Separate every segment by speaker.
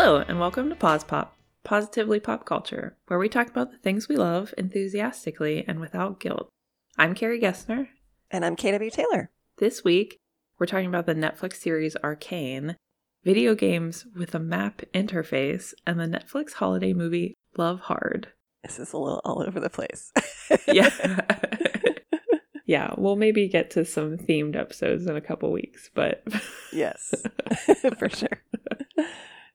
Speaker 1: Hello, and welcome to Pause Pop, Positively Pop Culture, where we talk about the things we love enthusiastically and without guilt. I'm Carrie Gessner.
Speaker 2: And I'm KW Taylor.
Speaker 1: This week, we're talking about the Netflix series Arcane, video games with a map interface, and the Netflix holiday movie Love Hard.
Speaker 2: This is a little all over the place.
Speaker 1: Yeah. yeah, we'll maybe get to some themed episodes in a couple weeks, but
Speaker 2: yes, for sure.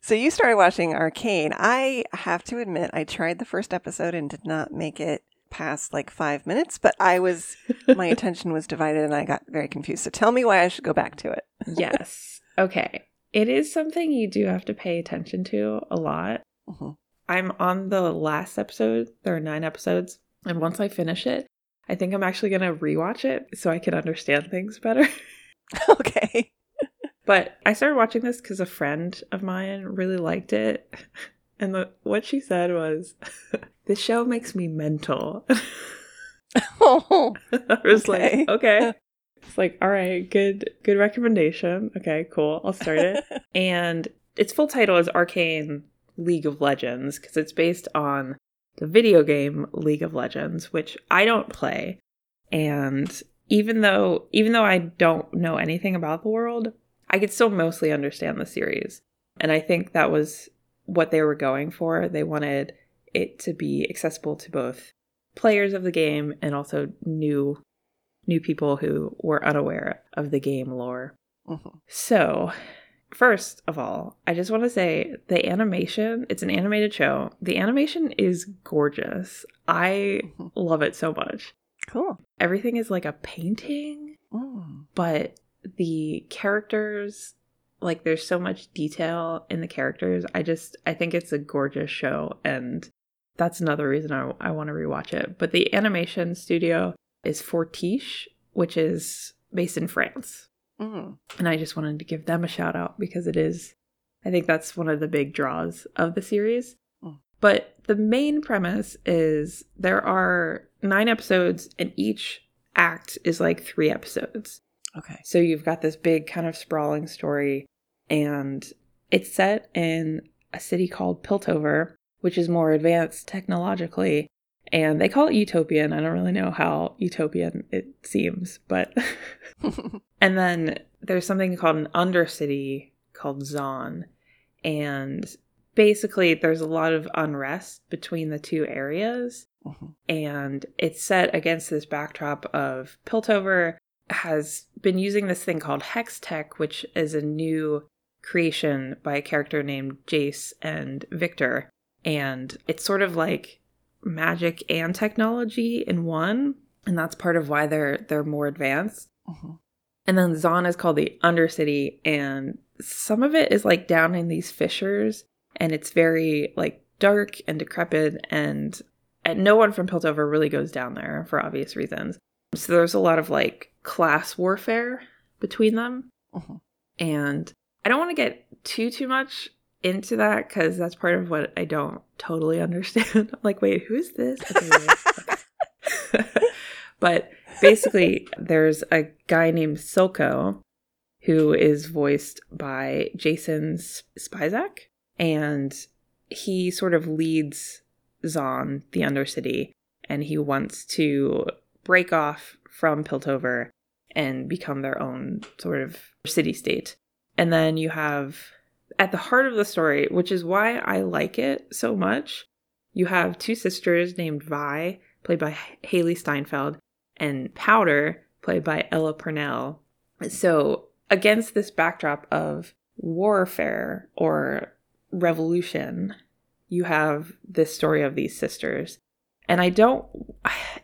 Speaker 2: So you started watching Arcane. I have to admit, I tried the first episode and did not make it past like five minutes, but I was, my attention was divided and I got very confused. So tell me why I should go back to it.
Speaker 1: yes. Okay. It is something you do have to pay attention to a lot.
Speaker 2: Mhm.
Speaker 1: I'm on the last episode. There are nine episodes. And once I finish it, I think I'm actually going to rewatch it so I can understand things better.
Speaker 2: okay.
Speaker 1: But I started watching this because a friend of mine really liked it. And the, what she said was, This show makes me mental.
Speaker 2: Oh,
Speaker 1: I was
Speaker 2: Okay.
Speaker 1: like, okay. It's like, all right, good, good recommendation. Okay, cool. I'll start it. and its full title is Arcane League of Legends because it's based on the video game League of Legends, which I don't play. And even though even though I don't know anything about the world, I could still mostly understand the series. And I think that was what they were going for. They wanted it to be accessible to both players of the game and also new new people who were unaware of the game lore.
Speaker 2: Mhm.
Speaker 1: So, first of all, I just want to say the animation, it's an animated show. The animation is gorgeous. I
Speaker 2: Mhm.
Speaker 1: love it so much.
Speaker 2: cool.
Speaker 1: Everything is like a painting,
Speaker 2: Mm.
Speaker 1: but the characters like there's so much detail in the characters. I just I think it's a gorgeous show and that's another reason I, I want to rewatch it. But the animation studio is Fortiche, which is based in France.
Speaker 2: Mm.
Speaker 1: And I just wanted to give them a shout out because it is, I think that's one of the big draws of the series.
Speaker 2: Mm.
Speaker 1: But the main premise is there are nine episodes, and each act is like three episodes.
Speaker 2: Okay.
Speaker 1: So you've got this big kind of sprawling story, and it's set in a city called Piltover, which is more advanced technologically. And they call it utopian. I don't really know how utopian it seems, but. and then there's something called an undercity called Zaun. And basically, there's a lot of unrest between the two areas
Speaker 2: Mhm.
Speaker 1: and it's set against this backdrop of Piltover has been using this thing called Hextech, which is a new creation by a character named Jayce and Viktor. And it's sort of like magic and technology in one. And that's part of why they're they're more advanced.
Speaker 2: Mhm.
Speaker 1: And then Zaun is called the Undercity, and some of it is like down in these fissures, and it's very like dark and decrepit, and, and no one from Piltover really goes down there for obvious reasons. So there's a lot of like class warfare between them,
Speaker 2: Mhm.
Speaker 1: and I don't want to get too too much into that because that's part of what I don't totally understand. I'm like, wait, who is this? Okay, but basically, there's a guy named Silco who is voiced by Jason Spisak, and he sort of leads Zaun, the Undercity, and he wants to break off from Piltover and become their own sort of city state. And then you have at the heart of the story, which is why I like it so much, you have two sisters named Vi, played by Hailee Steinfeld, and Powder, played by Ella Purnell. So, against this backdrop of warfare or revolution, you have this story of these sisters. And I don't,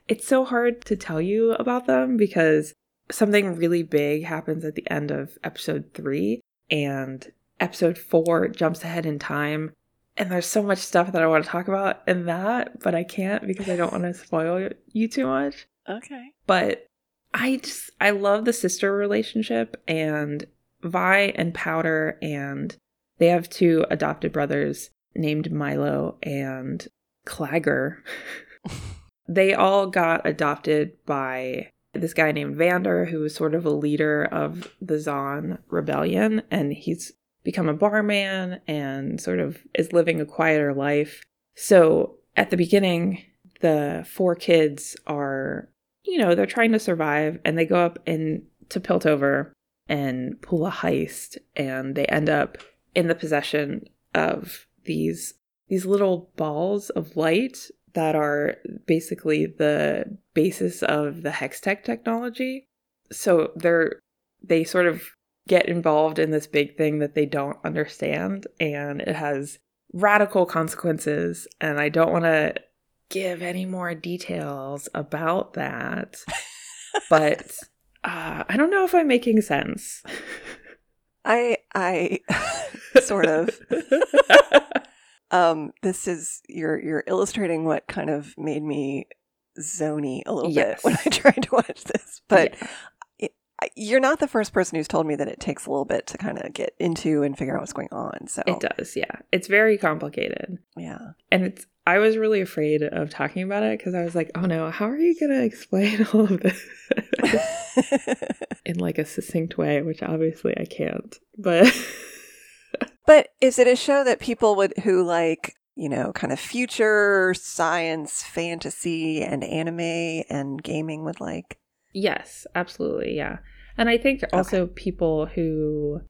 Speaker 1: it's so hard to tell you about them because something really big happens at the end of episode three, and episode four jumps ahead in time. And there's so much stuff that I want to talk about in that, but I can't because I don't want to spoil you too much.
Speaker 2: Okay.
Speaker 1: But I just, I love the sister relationship and Vi and Powder, and they have two adopted brothers named Mylo and Claggor. they all got adopted by this guy named Vander, who was sort of a leader of the Zaun rebellion, and he's become a barman and sort of is living a quieter life. So at the beginning, the four kids are, you know, they're trying to survive and they go up in to Piltover and pull a heist and they end up in the possession of these these little balls of light that are basically the basis of the hextech technology. So they're they sort of get involved in this big thing that they don't understand and it has radical consequences and I don't want to give any more details about that. but uh, I don't know if I'm making sense.
Speaker 2: I I sort of um this is you're you're illustrating what kind of made me zony a little
Speaker 1: Yes.
Speaker 2: bit when I tried to watch this. But
Speaker 1: Yeah.
Speaker 2: it, you're not the first person who's told me that it takes a little bit to kind of get into and figure out what's going on. So
Speaker 1: it does, yeah. It's very complicated.
Speaker 2: yeah.
Speaker 1: And it's I was really afraid of talking about it because I was like, oh no, how are you going to explain all of this in like a succinct way, which obviously I can't. But
Speaker 2: But is it a show that people would who like, you know, kind of future science, fantasy, and anime and gaming would like?
Speaker 1: yes, absolutely, yeah. And I think also people who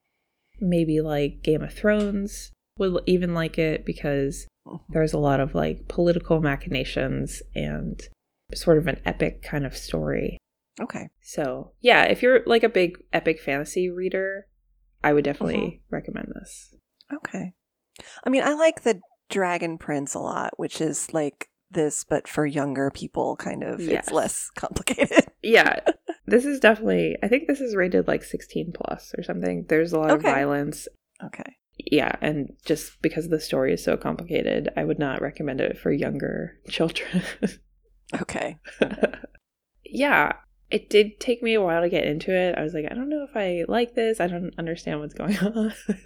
Speaker 1: maybe like Game of Thrones would even like it because mm-hmm. there's a lot of like political machinations and sort of an epic kind of story.
Speaker 2: Okay.
Speaker 1: So, yeah, if you're like a big epic fantasy reader, I would definitely mm-hmm. recommend this.
Speaker 2: Okay. I mean, I like the Dragon Prince a lot, which is like this, but for younger people, kind of.
Speaker 1: Yes.
Speaker 2: It's less complicated.
Speaker 1: Yeah, this is definitely, I think this is rated like 16 plus or something. There's a lot of violence.
Speaker 2: Okay.
Speaker 1: Yeah, and just because the story is so complicated, I would not recommend it for younger children.
Speaker 2: Okay.
Speaker 1: yeah, it did take me a while to get into it. I was like, I don't know if I like this. I don't understand what's going on.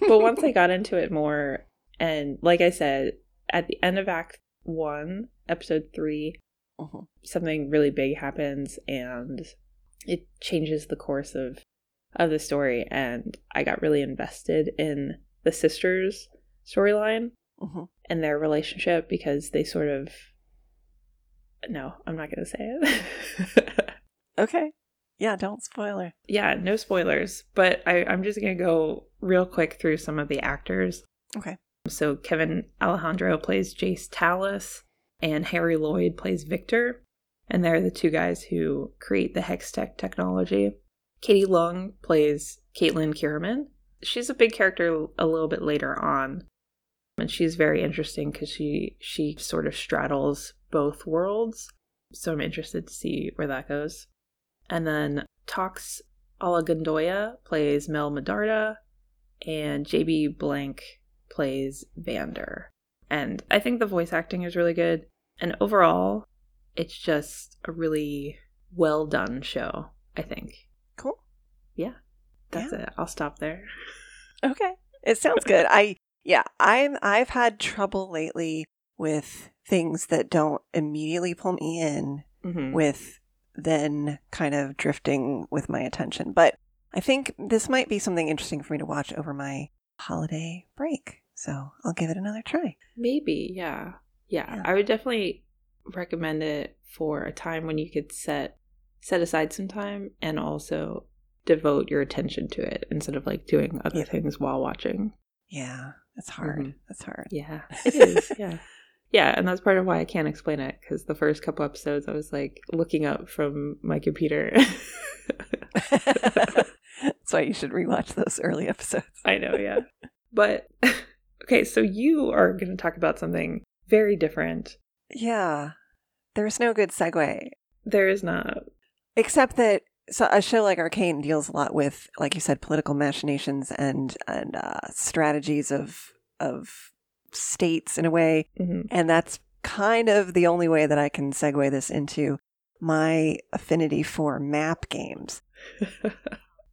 Speaker 1: but once I got into it more, and like I said, at the end of Act One, Episode Three,
Speaker 2: Mhm.
Speaker 1: something really big happens, and it changes the course of of the story. And I got really invested in the sisters' storyline
Speaker 2: Mhm.
Speaker 1: and their relationship because they sort of. No, I'm not going to say it.
Speaker 2: Okay. Yeah, don't spoiler.
Speaker 1: yeah, no spoilers, but I, I'm just going to go real quick through some of the actors.
Speaker 2: Okay.
Speaker 1: So Kevin Alejandro plays Jayce Talis, and Harry Lloyd plays Viktor, and they're the two guys who create the Hextech technology. Katie Leung plays Caitlyn Kiramman. She's a big character a little bit later on, and she's very interesting because she she sort of straddles both worlds. So I'm interested to see where that goes. And then Toks Olagundoye plays Mel Medarda, and JB Blank plays Vander. And I think the voice acting is really good. And overall, it's just a really well done show, I think.
Speaker 2: Cool.
Speaker 1: Yeah. That's
Speaker 2: Yeah.
Speaker 1: it. I'll stop there.
Speaker 2: Okay. It sounds good. I yeah, I'm I've had trouble lately with things that don't immediately pull me in
Speaker 1: Mm-hmm.
Speaker 2: with then kind of drifting with my attention. But I think this might be something interesting for me to watch over my holiday break. So I'll give it another try.
Speaker 1: Maybe, yeah. yeah.
Speaker 2: Yeah.
Speaker 1: I would definitely recommend it for a time when you could set set aside some time and also devote your attention to it instead of like doing other
Speaker 2: Yeah.
Speaker 1: things while watching.
Speaker 2: Yeah, that's hard.
Speaker 1: Mhm.
Speaker 2: That's hard.
Speaker 1: Yeah, it is. yeah. Yeah, and that's part of why I can't explain it because the first couple episodes I was like looking up from my computer.
Speaker 2: That's why you should rewatch those early episodes.
Speaker 1: I know, yeah. But okay, so you are going to talk about something very different.
Speaker 2: Yeah. There's no good segue.
Speaker 1: There is not.
Speaker 2: Except that so a show like Arcane deals a lot with, like you said, political machinations and and uh, strategies of of states in a way,
Speaker 1: Mhm.
Speaker 2: and that's kind of the only way that I can segue this into my affinity for map games.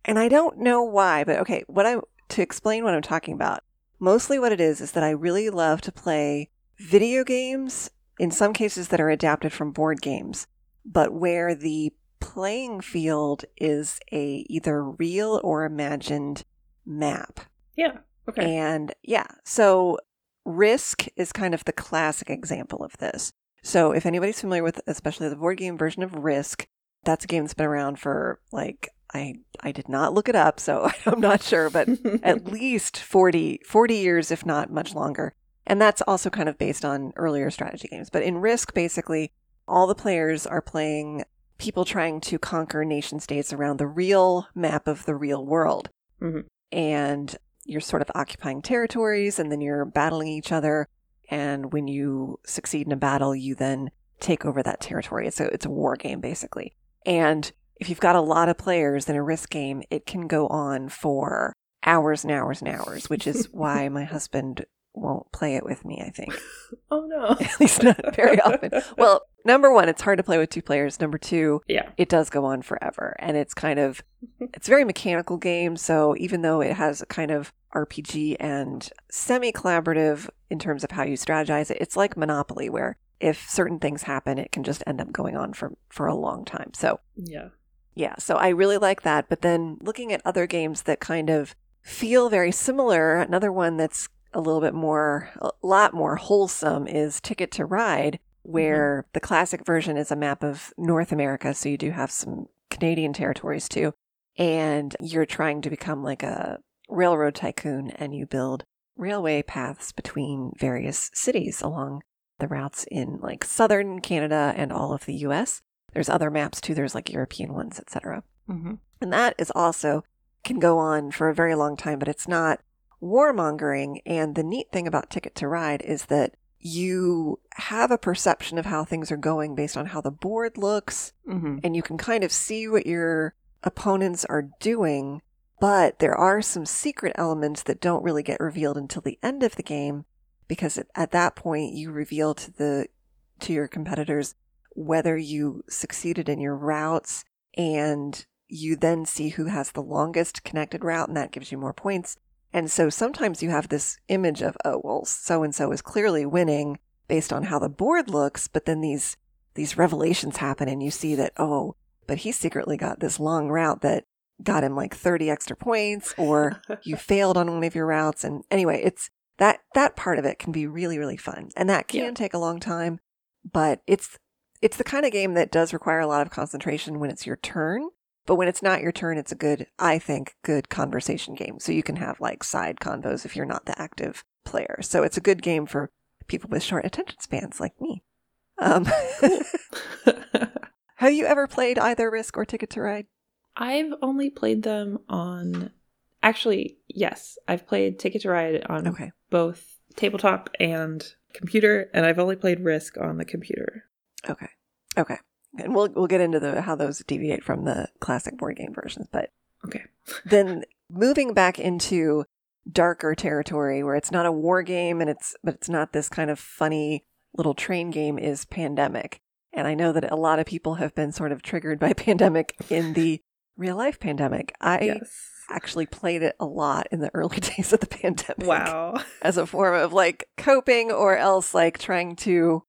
Speaker 2: And I don't know why, but okay, what I to explain what I'm talking about. Mostly what it is is that I really love to play video games in some cases that are adapted from board games, but where the playing field is a either real or imagined map.
Speaker 1: Yeah. Okay.
Speaker 2: And yeah, so Risk is kind of the classic example of this. So if anybody's familiar with especially the board game version of Risk, that's a game that's been around for like I I did not look it up, so I'm not sure, but at least 40 40 years if not much longer. And that's also kind of based on earlier strategy games. But in Risk basically all the players are playing people trying to conquer nation states around the real map of the real world.
Speaker 1: Mhm.
Speaker 2: And you're sort of occupying territories and then you're battling each other. And when you succeed in a battle, you then take over that territory. It's a, it's a war game, basically. And if you've got a lot of players in a risk game, it can go on for hours and hours and hours, which is why my husband won't play it with me, I think.
Speaker 1: oh no.
Speaker 2: At least not very often. Well, number one, it's hard to play with two players. Number two,
Speaker 1: Yeah.
Speaker 2: it does go on forever and it's kind of it's a very mechanical game so even though it has a kind of rpg and semi-collaborative in terms of how you strategize it it's like monopoly where if certain things happen it can just end up going on for for a long time so
Speaker 1: Yeah.
Speaker 2: yeah so i really like that but then looking at other games that kind of feel very similar another one that's a little bit more a lot more wholesome is ticket to ride where the classic version is a map of north america so you do have some canadian territories too and you're trying to become like a railroad tycoon and you build railway paths between various cities along the routes in like southern canada and all of the us there's other maps too there's like european ones etc
Speaker 1: Mm-hmm.
Speaker 2: and that is also can go on for a very long time, but it's not warmongering. And the neat thing about Ticket to Ride is that you have a perception of how things are going based on how the board looks,
Speaker 1: Mm-hmm.
Speaker 2: and you can kind of see what your opponents are doing. But there are some secret elements that don't really get revealed until the end of the game, because at, at that point you reveal to the to your competitors whether you succeeded in your routes and you then see who has the longest connected route and that gives you more points. And so sometimes you have this image of, oh, well, so and so is clearly winning based on how the board looks, but then these these revelations happen and you see that, oh, but he secretly got this long route that got him like 30 extra points or you failed on one of your routes and anyway, it's that that part of it can be really really fun. And that can
Speaker 1: Yeah.
Speaker 2: take a long time, but it's it's the kind of game that does require a lot of concentration when it's your turn. But when it's not your turn, it's a good, I think, good conversation game. So you can have like side convos if you're not the active player. So it's a good game for people with short attention spans like me. Um, have you ever played either Risk or Ticket to Ride?
Speaker 1: I've only played them on. Actually, yes, I've played Ticket to Ride on
Speaker 2: Okay.
Speaker 1: both tabletop and computer, and I've only played Risk on the computer.
Speaker 2: Okay. Okay. And we'll we'll get into the how those deviate from the classic board game versions, but
Speaker 1: Okay.
Speaker 2: then moving back into darker territory where it's not a war game and it's but it's not this kind of funny little train game is pandemic and i know that a lot of people have been sort of triggered by pandemic in the real life pandemic i
Speaker 1: yes.
Speaker 2: actually played it a lot in the early days of the pandemic
Speaker 1: Wow.
Speaker 2: as a form of like coping or else like trying to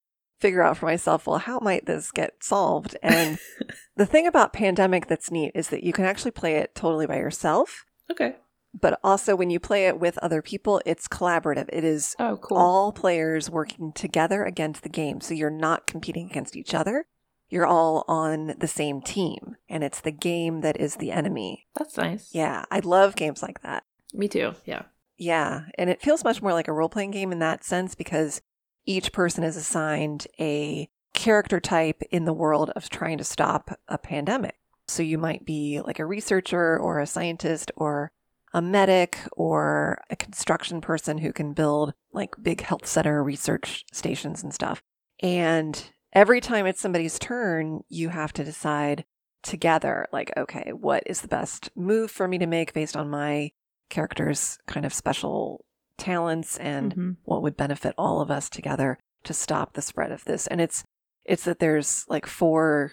Speaker 2: figure out for myself well how might this get solved and the thing about pandemic that's neat is that you can actually play it totally by yourself
Speaker 1: Okay.
Speaker 2: but also when you play it with other people, it's collaborative. It is
Speaker 1: Oh, cool.
Speaker 2: all players working together against the game. So you're not competing against each other. You're all on the same team, and it's the game that is the enemy.
Speaker 1: That's nice.
Speaker 2: Yeah, I love games like that.
Speaker 1: Me too. Yeah.
Speaker 2: Yeah, and it feels much more like a role playing game in that sense because each person is assigned a character type in the world of trying to stop a pandemic. So you might be like a researcher or a scientist or a medic or a construction person who can build like big health center research stations and stuff. And every time it's somebody's turn, you have to decide together like okay, what is the best move for me to make based on my character's kind of special talents and
Speaker 1: Mhm.
Speaker 2: what would benefit all of us together to stop the spread of this. And it's it's that there's like four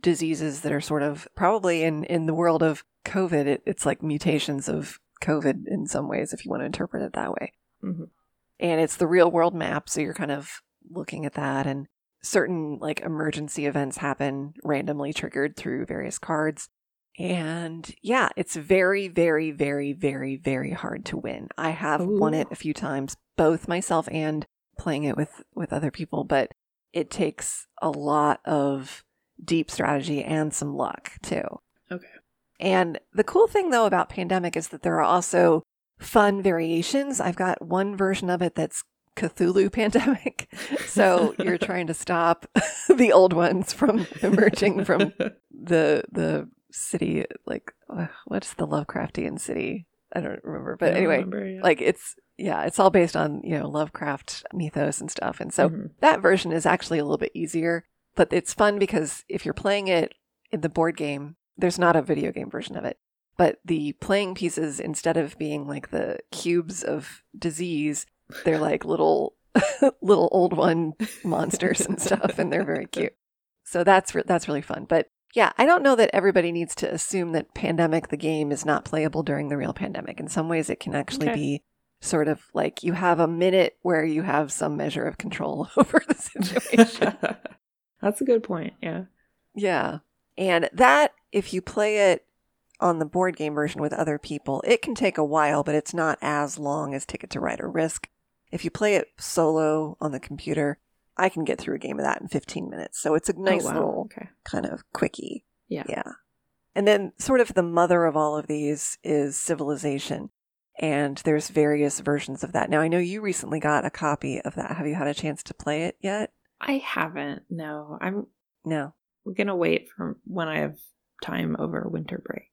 Speaker 2: diseases that are sort of probably in in the world of COVID, it, it's like mutations of COVID in some ways, if you want to interpret it that way.
Speaker 1: Mhm.
Speaker 2: And it's the real world map, so you're kind of looking at that and certain like emergency events happen randomly triggered through various cards And yeah, it's very, very, very, very, very hard to win. I have Ooh. won it a few times, both myself and playing it with with other people, but it takes a lot of deep strategy and some luck too.
Speaker 1: Okay.
Speaker 2: And the cool thing though about Pandemic is that there are also fun variations. I've got one version of it that's Cthulhu pandemic. So you're trying to stop the old ones from emerging from the the city like what's the Lovecraftian city? I don't remember. But don't anyway, remember, yeah. like it's yeah, it's all based on, you know, Lovecraft mythos and stuff. And so mm-hmm. that version is actually a little bit easier, but it's fun because if you're playing it in the board game, there's not a video game version of it. But the playing pieces, instead of being like the cubes of disease, they're like little little old one monsters and stuff, and they're very cute. So that's re- that's really fun. But yeah, I don't know that everybody needs to assume that Pandemic the game is not playable during the real pandemic. In some ways, it can actually okay. be sort of like you have a minute where you have some measure of control over the situation.
Speaker 1: That's a good point. Yeah.
Speaker 2: Yeah. And that, if you play it on the board game version with other people, it can take a while, but it's not as long as Ticket to Ride or Risk. If you play it solo on the computer, I can get through a game of that in 15 minutes. So it's a oh, nice oh, wow. little okay. kind of quickie.
Speaker 1: Yeah.
Speaker 2: Yeah. And then, sort of, the mother of all of these is Civilization and there's various versions of that. Now I know you recently got a copy of that. Have you had a chance to play it yet?
Speaker 1: I haven't. No. I'm
Speaker 2: No.
Speaker 1: We're going to wait for when I have time over winter break.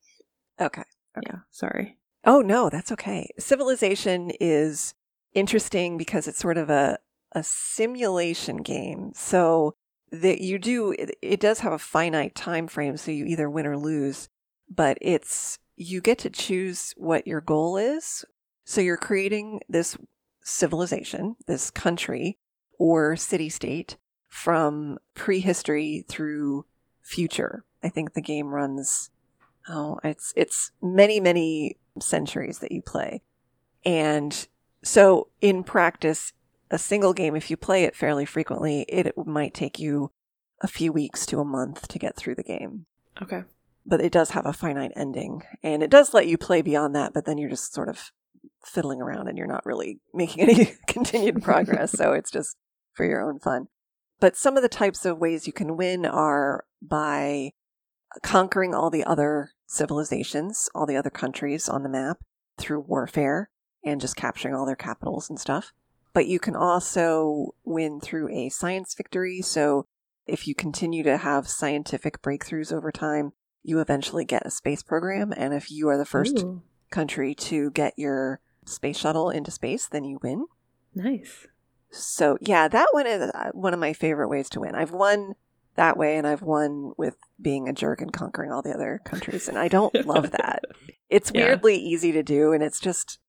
Speaker 2: Okay. okay.
Speaker 1: Yeah, sorry.
Speaker 2: Oh no, that's okay. Civilization is interesting because it's sort of a a simulation game. So that you do it, it does have a finite time frame so you either win or lose, but it's you get to choose what your goal is. So you're creating this civilization, this country or city state from prehistory through future. I think the game runs oh, it's it's many many centuries that you play. And so in practice, a single game if you play it fairly frequently, it might take you a few weeks to a month to get through the game.
Speaker 1: Okay.
Speaker 2: But it does have a finite ending and it does let you play beyond that but then you're just sort of fiddling around and you're not really making any continued progress so it's just for your own fun. But some of the types of ways you can win are by conquering all the other civilizations all the other countries on the map through warfare and just capturing all their capitals and stuff but you can also win through a science victory so if you continue to have scientific breakthroughs over time you eventually get a space program. And if you are the first Ooh. country to get your space shuttle into space, then you win.
Speaker 1: Nice.
Speaker 2: So, yeah, that one is uh, one of my favorite ways to win. I've won that way, and I've won with being a jerk and conquering all the other countries. And I don't love that. It's yeah. weirdly easy to do, and it's just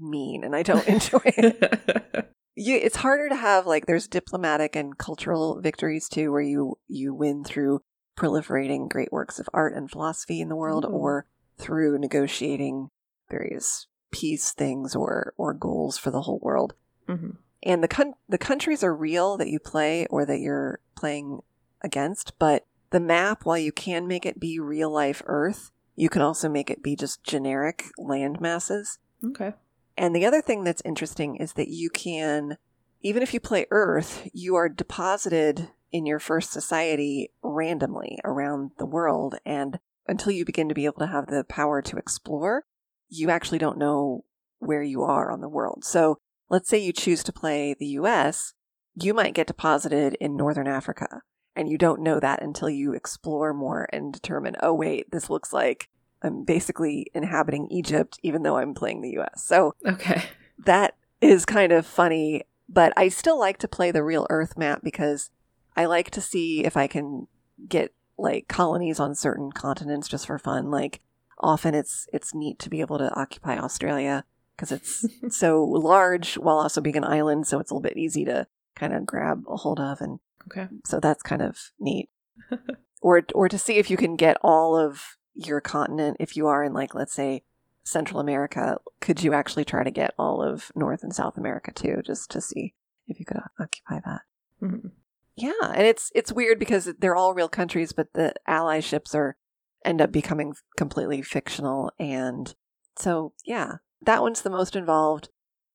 Speaker 2: mean, and I don't enjoy it. you, it's harder to have like there's diplomatic and cultural victories too, where you you win through proliferating great works of art and philosophy in the world mm-hmm. or through negotiating various peace things or or goals for the whole world. Mm-hmm. And the con- the countries are real that you play or that you're playing against, but the map, while you can make it be real life Earth, you can also make it be just generic land masses.
Speaker 1: Okay.
Speaker 2: And the other thing that's interesting is that you can, even if you play Earth, you are deposited in your first society randomly around the world. And until you begin to be able to have the power to explore, you actually don't know where you are on the world. So let's say you choose to play the US, you might get deposited in Northern Africa. And you don't know that until you explore more and determine, oh, wait, this looks like I'm basically inhabiting Egypt, even though I'm playing the US. So,
Speaker 1: okay.
Speaker 2: That is kind of funny, but I still like to play the real Earth map because I like to see if I can get like colonies on certain continents just for fun. Like often it's it's neat to be able to occupy Australia because it's so large while also being an island, so it's a little bit easy to kind of grab a hold of and
Speaker 1: okay.
Speaker 2: So that's kind of neat. or or to see if you can get all of your continent if you are in like let's say Central America, could you actually try to get all of North and South America too just to see if you could occupy that. Mm-hmm. Yeah, and it's it's weird because they're all real countries, but the ally ships are end up becoming completely fictional. And so, yeah, that one's the most involved.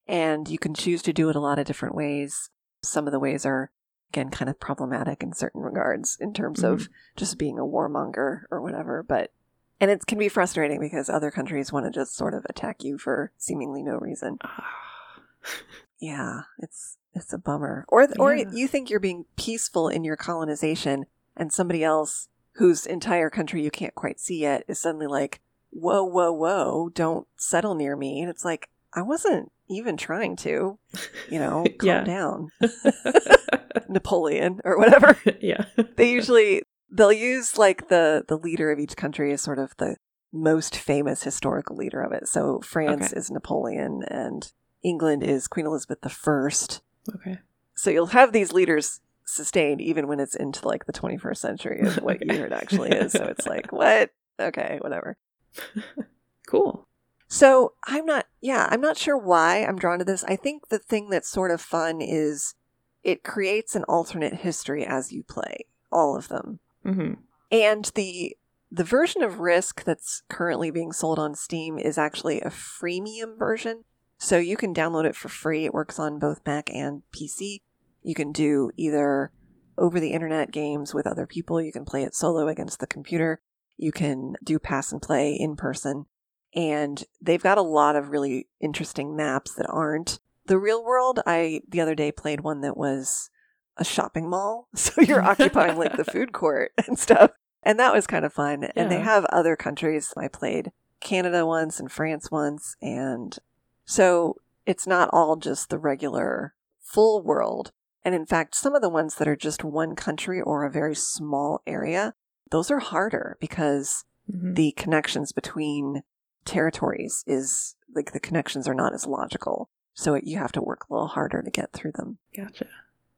Speaker 2: And you can choose to do it a lot of different ways. Some of the ways are, again, kind of problematic in certain regards in terms mm-hmm. of just being a warmonger or whatever. But, and it can be frustrating because other countries want to just sort of attack you for seemingly no reason. Ah. yeah, it's, it's a bummer. Or, or yeah. you think you're being peaceful in your colonization and somebody else whose entire country you can't quite see yet is suddenly like, whoa, whoa, whoa, don't settle near me. And it's like, I wasn't even trying to, you know, calm down. Napoleon or whatever.
Speaker 1: yeah.
Speaker 2: they usually they'll use like the the leader of each country as sort of the most famous historical leader of it. So France okay. is Napoleon and England is Queen Elizabeth I.
Speaker 1: Okay.
Speaker 2: So you'll have these leaders sustained even when it's into like the 21st century of what okay. year it actually is. So it's like, what? Okay, whatever.
Speaker 1: cool.
Speaker 2: So I'm not, yeah, I'm not sure why I'm drawn to this. I think the thing that's sort of fun is it creates an alternate history as you play all of them.
Speaker 1: Mm-hmm.
Speaker 2: And the the version of Risk that's currently being sold on Steam is actually a freemium version. So you can download it for free. It works on both Mac and PC. You can do either over the internet games with other people. You can play it solo against the computer. You can do pass and play in person. And they've got a lot of really interesting maps that aren't the real world. I, the other day, played one that was a shopping mall. So you're occupying like the food court and stuff. And that was kind of fun. Yeah. And they have other countries. I played Canada once and France once. And so it's not all just the regular full world. And in fact, some of the ones that are just one country or a very small area, those are harder because mm-hmm. the connections between territories is like the connections are not as logical. So it, you have to work a little harder to get through them.
Speaker 1: Gotcha.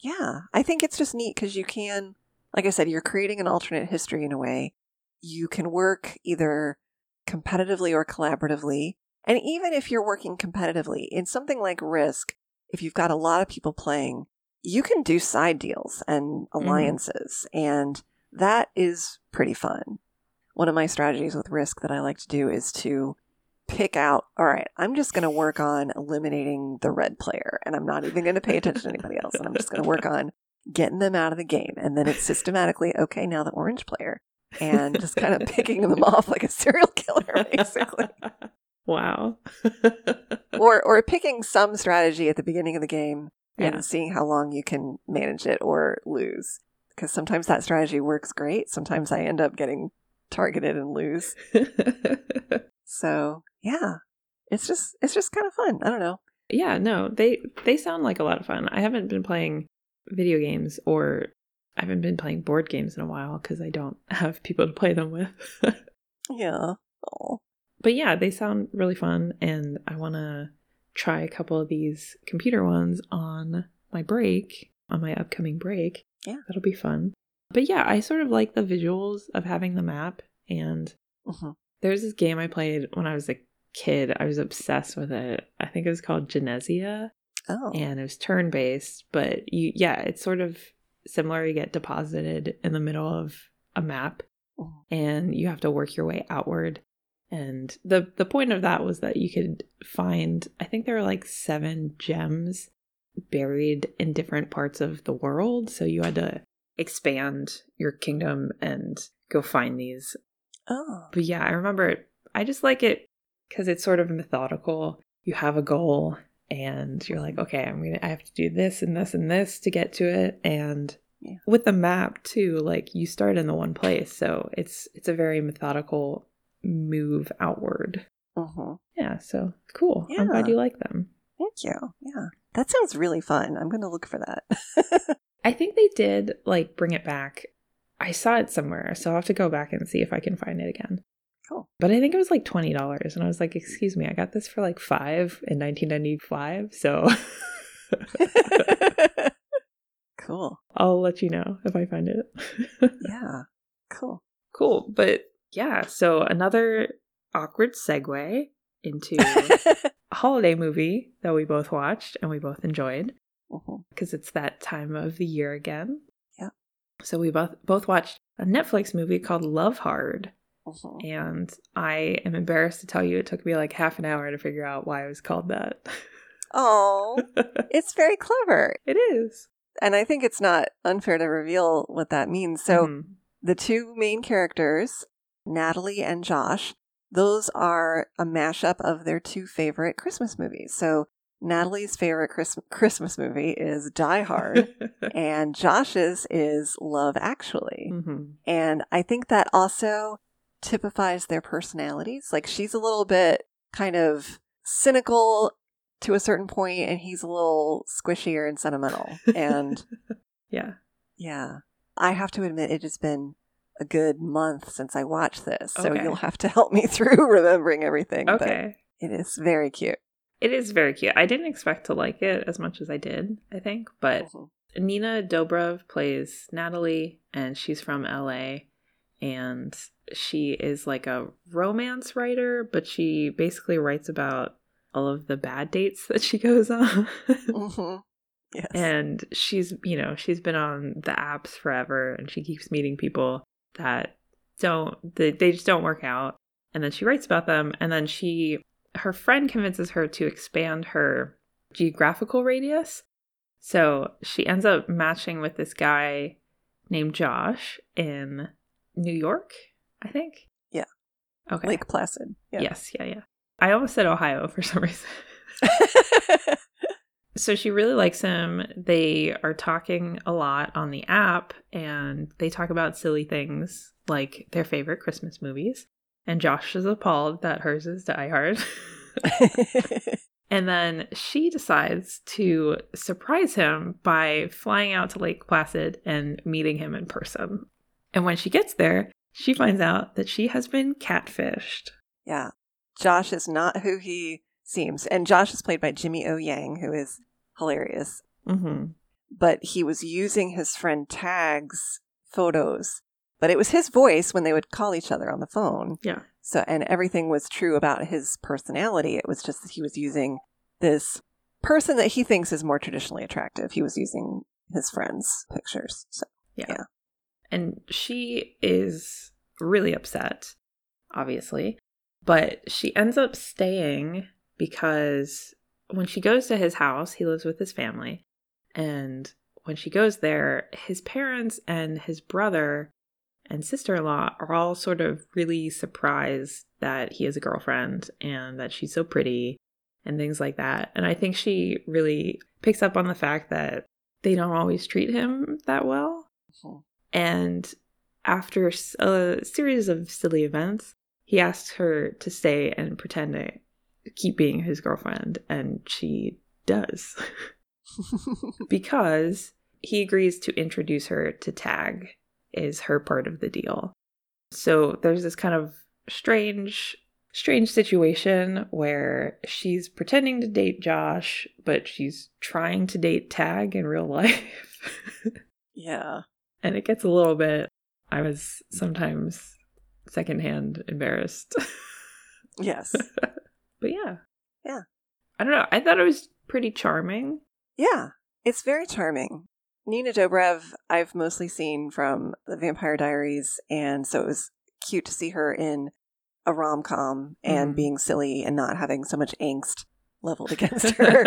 Speaker 2: Yeah. I think it's just neat because you can, like I said, you're creating an alternate history in a way. You can work either competitively or collaboratively. And even if you're working competitively in something like Risk, if you've got a lot of people playing, you can do side deals and mm-hmm. alliances, mm. and that is pretty fun. One of my strategies with Risk that I like to do is to pick out, all right, I'm just going to work on eliminating the red player, and I'm not even going to pay attention to anybody else, and I'm just going to work on getting them out of the game. And then it's systematically, okay, now the orange player, and just kind of picking them off like a serial killer, basically.
Speaker 1: Wow.
Speaker 2: or or picking some strategy at the beginning of the game and seeing how long you can manage it or lose. Because sometimes that strategy works great. Sometimes I end up getting targeted and lose. So yeah, it's just it's just kind of fun. I don't know.
Speaker 1: Yeah, no, they they sound like a lot of fun. I haven't been playing video games or I haven't been playing board games in a while because I don't have people to play them with.
Speaker 2: yeah.
Speaker 1: Aww. But yeah, they sound really fun, and I want to try a couple of these computer ones on my break, on my upcoming break.
Speaker 2: Yeah.
Speaker 1: That'll be fun. But yeah, I sort of like the visuals of having the map. And
Speaker 2: mm-hmm.
Speaker 1: There's this game I played when I was a kid. I was obsessed with it. I think it was called Genesia.
Speaker 2: Oh.
Speaker 1: And it was turn based, but you, yeah, it's sort of similar. You get deposited in the middle of a map mm-hmm. and you have to work your way outward. And the the point of that was that you could find I think there were like 7 gems buried in different parts of the world, so you had to expand your kingdom and go find these.
Speaker 2: Oh.
Speaker 1: But yeah, I remember it. I just like it cuz it's sort of methodical. You have a goal and you're like, okay, I'm to I have to do this and this and this to get to it and yeah. with the map too, like you start in the one place. So it's it's a very methodical move outward.
Speaker 2: Mm-hmm.
Speaker 1: Yeah, so cool. Yeah. I'm glad you like them.
Speaker 2: Thank you. Yeah. That sounds really fun. I'm going to look for that.
Speaker 1: I think they did like bring it back. I saw it somewhere, so I'll have to go back and see if I can find it again.
Speaker 2: Cool.
Speaker 1: But I think it was like twenty dollars, and I was like, "Excuse me, I got this for like five in 1995." So,
Speaker 2: cool.
Speaker 1: I'll let you know if I find it.
Speaker 2: yeah. Cool.
Speaker 1: Cool. But yeah, so another awkward segue into a holiday movie that we both watched and we both enjoyed because mm-hmm. it's that time of the year again. So we both both watched a Netflix movie called Love Hard.
Speaker 2: Mhm.
Speaker 1: And I am embarrassed to tell you it took me like half an hour to figure out why it was called that.
Speaker 2: Oh, it's very clever.
Speaker 1: it is.
Speaker 2: And I think it's not unfair to reveal what that means. So,
Speaker 1: Mhm.
Speaker 2: the two main characters, Natalie and Josh, those are a mashup of their two favorite Christmas movies. So, Natalie's favorite Christ- Christmas movie is Die Hard, and Josh's is Love Actually.
Speaker 1: Mhm.
Speaker 2: And I think that also typifies their personalities. Like she's a little bit kind of cynical to a certain point, and he's a little squishier and sentimental. And
Speaker 1: yeah.
Speaker 2: yeah, I have to admit, it has been a good month since I watched this. So
Speaker 1: Okay.
Speaker 2: you'll have to help me through remembering everything. But
Speaker 1: Okay.
Speaker 2: it is very cute.
Speaker 1: It is very cute. I didn't expect to like it as much as I did, I think. But
Speaker 2: Mhm.
Speaker 1: Nina Dobrev plays Natalie, and she's from LA. And she is like a romance writer, but she basically writes about all of the bad dates that she goes on.
Speaker 2: Mhm. Yes.
Speaker 1: and she's, you know, she's been on the apps forever and she keeps meeting people that don't, they, they just don't work out. And then she writes about them. And then she, her friend convinces her to expand her geographical radius. So she ends up matching with this guy named Josh in New York, I think.
Speaker 2: Yeah.
Speaker 1: Okay.
Speaker 2: Lake Placid. Yeah.
Speaker 1: Yes. Yeah. Yeah. I almost said Ohio for some reason. So she really likes him. They are talking a lot on the app and they talk about silly things like their favorite Christmas movies. And Josh is appalled that hers is Die Hard. and then she decides to surprise him by flying out to Lake Placid and meeting him in person. And when she gets there, she finds out that she has been catfished.
Speaker 2: Yeah. Josh is not who he seems. And Josh is played by Jimmy O. Yang, who is hilarious.
Speaker 1: Mm-hmm.
Speaker 2: But he was using his friend Tag's photos. But it was his voice when they would call each other on the phone.
Speaker 1: Yeah.
Speaker 2: So, and everything was true about his personality. It was just that he was using this person that he thinks is more traditionally attractive. He was using his friend's pictures. So,
Speaker 1: Yeah.
Speaker 2: Yeah.
Speaker 1: And she is really upset, obviously. But she ends up staying because when she goes to his house, he lives with his family. And when she goes there, his parents and his brother and sister in law are all sort of really surprised that he has a girlfriend and that she's so pretty and things like that. And I think she really picks up on the fact that they don't always treat him that well.
Speaker 2: Mhm.
Speaker 1: And after a series of silly events, he asks her to stay and pretend to keep being his girlfriend, and she does because he agrees to introduce her to Tag, is her part of the deal. So there's this kind of strange, strange situation where she's pretending to date Josh, but she's trying to date Tag in real life.
Speaker 2: yeah.
Speaker 1: and it gets a little bit i was sometimes secondhand embarrassed
Speaker 2: Yes.
Speaker 1: but yeah
Speaker 2: Yeah.
Speaker 1: i don't know i thought it was pretty charming
Speaker 2: Yeah, it's very charming. Nina Dobrev, I've mostly seen from The Vampire Diaries, and so it was cute to see her in a rom com and
Speaker 1: Mhm.
Speaker 2: being silly and not having so much angst leveled against her.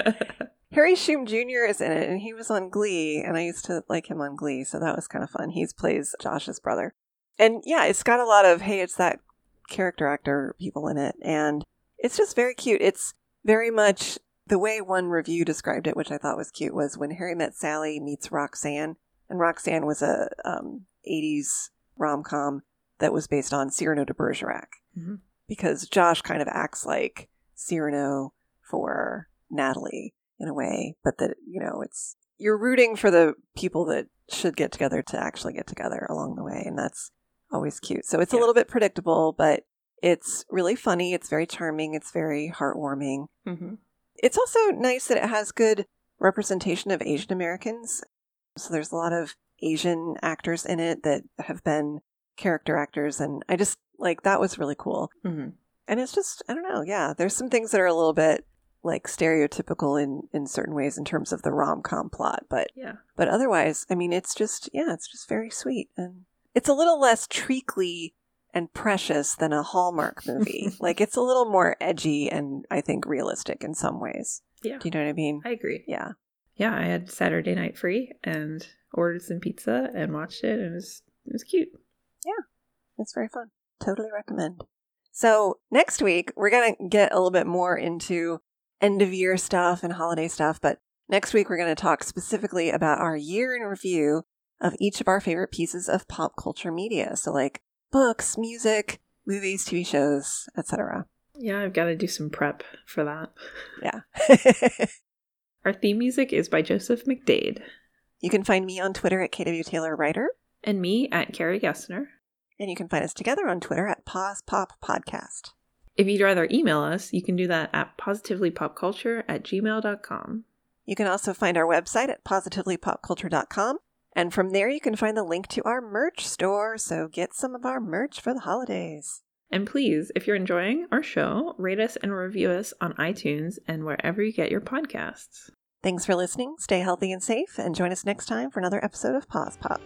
Speaker 2: Harry Shum Jr. is in it, and he was on Glee, and I used to like him on Glee, so that was kind of fun. He plays Josh's brother. And yeah, it's got a lot of, hey, it's that character actor people in it, and it's just very cute. It's very much the way one review described it, which I thought was cute, was when Harry Met Sally meets Roxanne, and Roxanne was a um, 80s rom com that was based on Cyrano de Bergerac
Speaker 1: Mhm.
Speaker 2: because Josh kind of acts like Cyrano for Natalie in a way, but that, you know, it's you're rooting for the people that should get together to actually get together along the way, and that's always cute. So it's a little bit predictable, but it's really funny, it's very charming, it's very heartwarming.
Speaker 1: hmm
Speaker 2: It's also nice that it has good representation of Asian Americans. So there's a lot of Asian actors in it that have been character actors, and I just like that was really cool.
Speaker 1: hmm
Speaker 2: And it's just I don't know, yeah. There's some things that are a little bit like stereotypical in in certain ways in terms of the rom com plot, but
Speaker 1: yeah
Speaker 2: but otherwise, I mean, it's just yeah, it's just very sweet, and it's a little less treacly and precious than a Hallmark movie. like it's a little more edgy and I think realistic in some ways.
Speaker 1: Yeah.
Speaker 2: Do you know what I mean?
Speaker 1: I agree.
Speaker 2: Yeah.
Speaker 1: Yeah, I had Saturday night free and ordered some pizza and watched it and it was it was cute. Yeah.
Speaker 2: It's very fun. Totally recommend. So, next week, we're going to get a little bit more into end of year stuff and holiday stuff, but next week, we're going to talk specifically about our year in review of each of our favorite pieces of pop culture media. So, like books, music, movies, TV shows, etc.
Speaker 1: Yeah, I've got to do some prep for that.
Speaker 2: Yeah.
Speaker 1: Our theme music is by Joseph McDade
Speaker 2: you can find me on Twitter at KW Taylor Writer,
Speaker 1: and me at Carrie Gessner.
Speaker 2: and you can find us together on Twitter at Pause Pop Podcast.
Speaker 1: If you'd rather email us, you can do that at positivelypopculture at gmail.com.
Speaker 2: You can also find our website at positivelypopculture.com. And from there, you can find the link to our merch store. So get some of our merch for the holidays.
Speaker 1: And please, if you're enjoying our show, rate us and review us on iTunes and wherever you get your podcasts.
Speaker 2: Thanks for listening. Stay healthy and safe, and join us next time for another episode of Pause Pop.